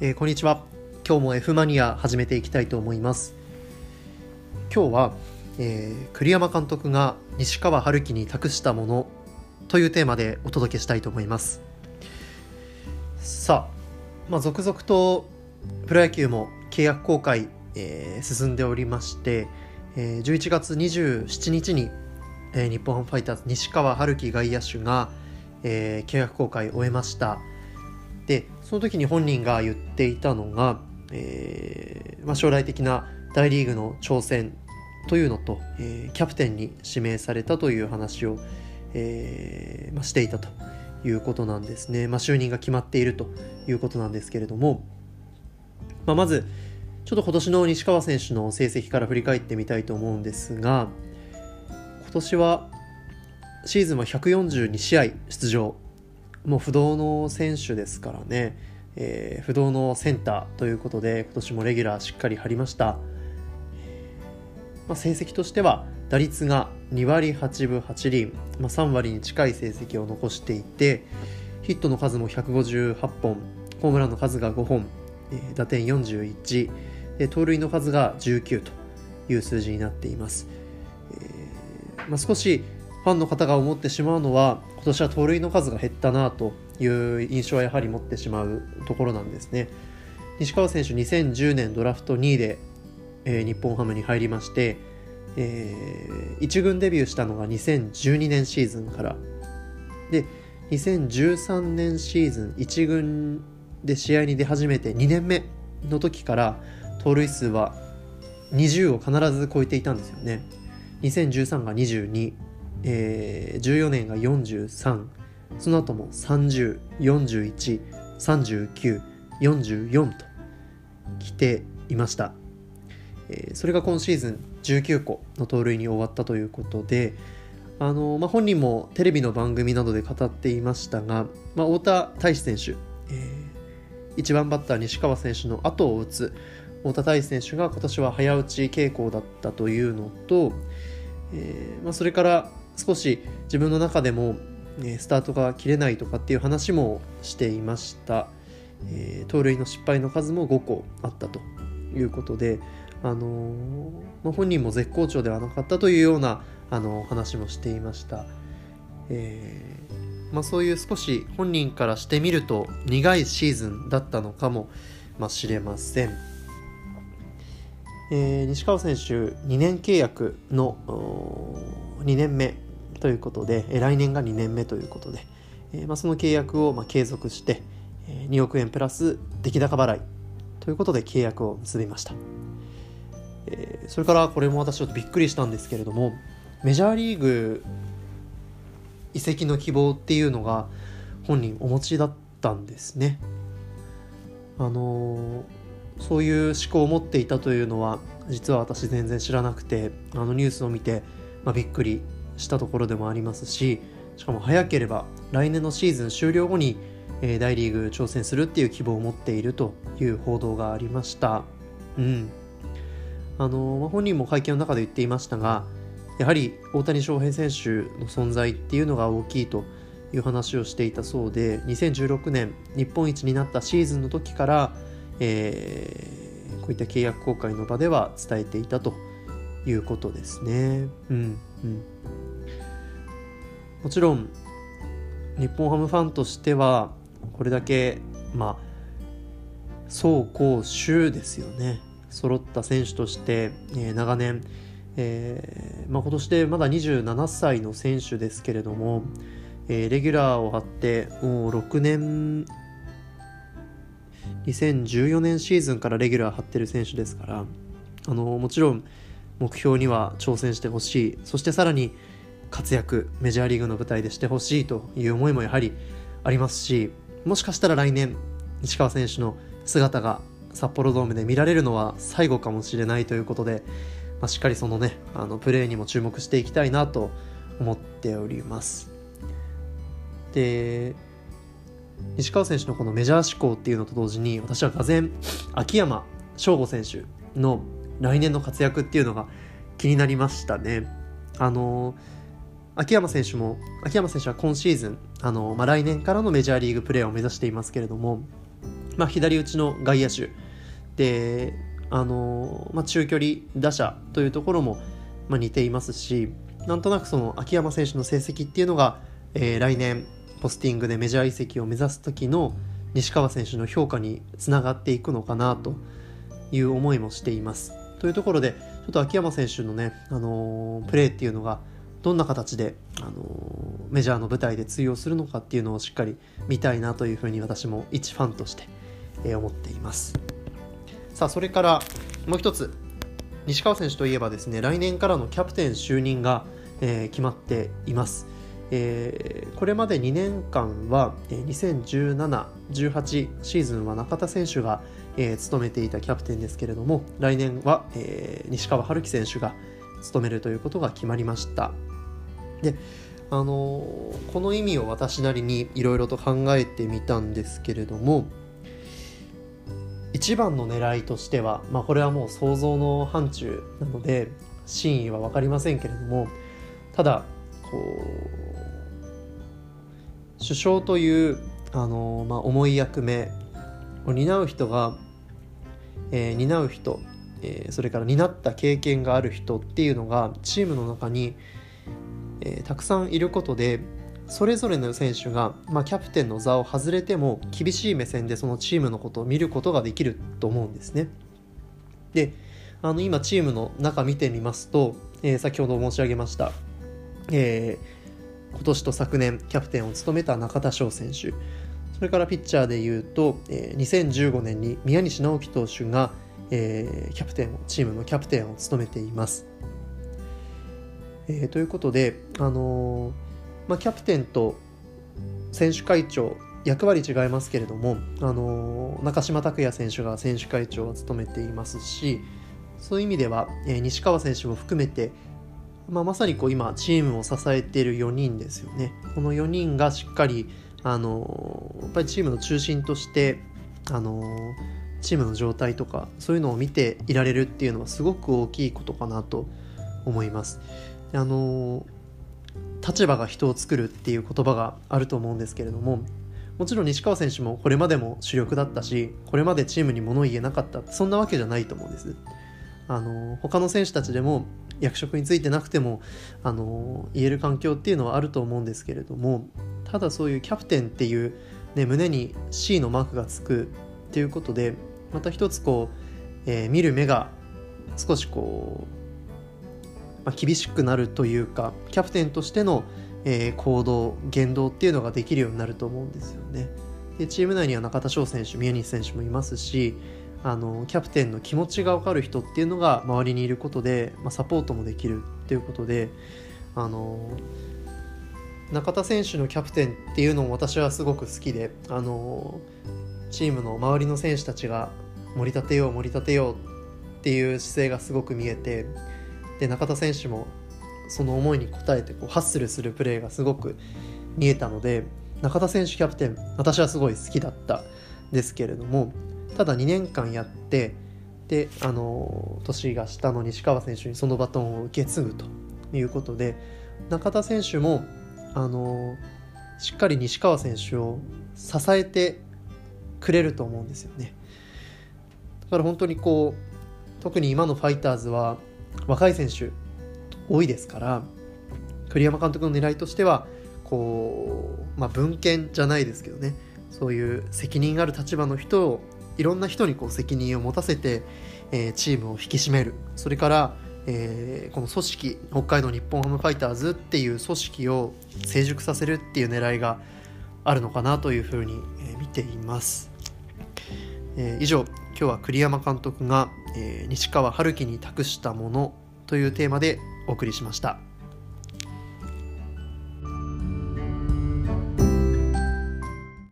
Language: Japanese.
えー、こんにちは。今日も F マニア始めていきたいと思います。今日は、えー、栗山監督が西川春樹に託したものというテーマでお届けしたいと思います。さあ、まあ、続々とプロ野球も契約更改、えー、進んでおりまして、えー、11月27日に、えー、日本ハムファイターズ西川春樹外野手が、えー、契約更改を終えました。でその時に本人が言っていたのが、えーまあ、将来的な大リーグの挑戦というのと、えー、キャプテンに指名されたという話を、えーまあ、していたということなんですね、まあ、就任が決まっているということなんですけれども、ま、まずちょっと今年の西川選手の成績から振り返ってみたいと思うんですが今年はシーズンは142試合出場もう不動の選手ですからね、えー、不動のセンターということで今年もレギュラーしっかり張りました、まあ、成績としては打率が2割8分8厘、まあ、3割に近い成績を残していてヒットの数も158本。ホームランの数が5本、えー、打点41で盗塁の数が19という数字になっています、えーまあ、少しファンの方が思ってしまうのは今年は盗塁の数が減ったなという印象はやはり持ってしまうところなんですね。西川選手2010年ドラフト2位で、えー、日本ハムに入りまして、えー、1軍デビューしたのが2012年シーズンから。で2013年シーズン1軍で試合に出始めて2年目の時から盗塁数は20を必ず超えていたんですよね。2013が22えー、14年が43その後も30413944と来ていました、えー、それが今シーズン19個の盗塁に終わったということであの、まあ、本人もテレビの番組などで語っていましたが、まあ、太田大志選手、えー、1番バッター西川選手の後を打つ太田大志選手が今年は早打ち傾向だったというのと、えーまあ、それから少し自分の中でも、えスタートが切れないとかっていう話もしていました、えー、盗塁の失敗の数も5個あったということで、あのー、まあ、本人も絶好調ではなかったというような、あの、話もしていました、えー、まあ、そういう少し本人からしてみると苦いシーズンだったのかもしれません。えー、西川選手2年契約の2年目。ということで、来年が2年目ということで、えまあ、その契約をま継続して、え2億円プラス出来高払いということで契約を結びました、えそれからこれも私ちょっとびっくりしたんですけれどもメジャーリーグ移籍の希望っていうのが本人お持ちだったんですね。あのそういう思考を持っていたというのは実は私全然知らなくてあのニュースを見て、まあ、びっくりしたところでもありますししかも早ければ来年のシーズン終了後に、え、大リーグ挑戦するっていう希望を持っているという報道がありました。うん。あの、ま、本人も会見の中で言っていましたがやはり大谷翔平選手の存在っていうのが大きいという話をしていたそうで2016年日本一になったシーズンの時から、えー、こういった契約更改の場では伝えていたということですね。うんうん、もちろん日本ハムファンとしてはこれだけまあ走攻守ですよね。揃った選手として、えー、長年、えーまあ、今年でまだ27歳の選手ですけれども、えー、レギュラーを張ってもう6年2014年シーズンからレギュラー張ってる選手ですからあのもちろん目標には挑戦してほしい。そしてさらに活躍メジャーリーグの舞台でしてほしいという思いもやはりありますしもしかしたら来年西川選手の姿が札幌ドームで見られるのは最後かもしれないということで、まあ、しっかりそのねあのプレーにも注目していきたいなと思っておりますで西川選手のこのメジャー志向っていうのと同時に私はがぜ秋山翔吾選手の来年の活躍っていうのが気になりましたね。あの秋山選手も秋山選手は今シーズンあの、まあ、来年からのメジャーリーグプレーを目指していますけれどもまあ、左打ちの外野手で、あのまあ、中距離打者というところも、まあ、似ていますしなんとなくその秋山選手の成績っていうのが、えー、来年ポスティングでメジャー移籍を目指す時の西川選手の評価につながっていくのかなという思いもしています。というところでちょっと秋山選手のね、あのー、プレーっていうのがどんな形で、あの、メジャーの舞台で通用するのかっていうのをしっかり見たいなというふうに私も一ファンとして、えー、思っています。さあそれからもう一つ。西川選手といえばですね来年からのキャプテン就任が、えー、決まっています。えー、これまで2年間は2017-18シーズンは中田選手が、えー、務めていたキャプテンですけれども来年は、えー、西川春樹選手が務めるということが決まりました。であの、この意味を私なりにいろいろと考えてみたんですけれども一番の狙いとしては、まあ、これはもう想像の範疇なので真意は分かりませんけれどもただこう首相というあの、まあ、重い役目を担う人が、えー、担う人、えー、それから担った経験がある人っていうのがチームの中に、えー、たくさんいることでそれぞれの選手が、まあ、キャプテンの座を外れても厳しい目線でそのチームのことを見ることができると思うんですね。であの今チームの中見てみますと、えー、先ほど申し上げましたえー、今年と昨年キャプテンを務めた中田翔選手それからピッチャーでいうと、えー、2015年に宮西直樹投手が、えー、キャプテンをチームのキャプテンを務めています。えー、ということで、あのー、まあ、キャプテンと選手会長役割違いますけれども、あの中島拓也選手が選手会長を務めていますしそういう意味では、えー、西川選手も含めてまあ、まさにこう今チームを支えている4人ですよねこの4人がしっかりあのやっぱりチームの中心としてあのチームの状態とかそういうのを見ていられるっていうのはすごく大きいことかなと思います。あの立場が人を作るっていう言葉があると思うんですけれどももちろん西川選手もこれまでも主力だったしこれまでチームに物言えなかったそんなわけじゃないと思うんです。あの他の選手たちでも役職についてなくてもあの言える環境っていうのはあると思うんですけれどもただそういうキャプテンっていう、ね、胸に C のマークがつくっていうことでまた一つこう、えー、見る目が少しこう、まあ、厳しくなるというかキャプテンとしての、えー、行動言動っていうのができるようになると思うんですよね。でチーム内には中田翔選手宮西選手もいますしあのキャプテンの気持ちが分かる人っていうのが周りにいることで、まあ、サポートもできるっていうことであの中田選手のキャプテンっていうのも私はすごく好きであのチームの周りの選手たちが盛り立てよう盛り立てようっていう姿勢がすごく見えてで中田選手もその思いに応えてこうハッスルするプレーがすごく見えたので中田選手キャプテン私はすごい好きだったですけれどもただ2年間やってであの年が下の西川選手にそのバトンを受け継ぐということで中田選手もあのしっかり西川選手を支えてくれると思うんですよね。だから本当にこう特に今のファイターズは若い選手多いですから栗山監督の狙いとしてはこう、まあ、文献じゃないですけどねそういう責任ある立場の人をいろんな人にこう責任を持たせて、えー、チームを引き締める。それから、えー、この組織北海道日本ハムファイターズっていう組織を成熟させるっていう狙いがあるのかなというふうに、見ています、えー、以上今日は栗山監督が、えー、西川春樹に託したものというテーマでお送りしました。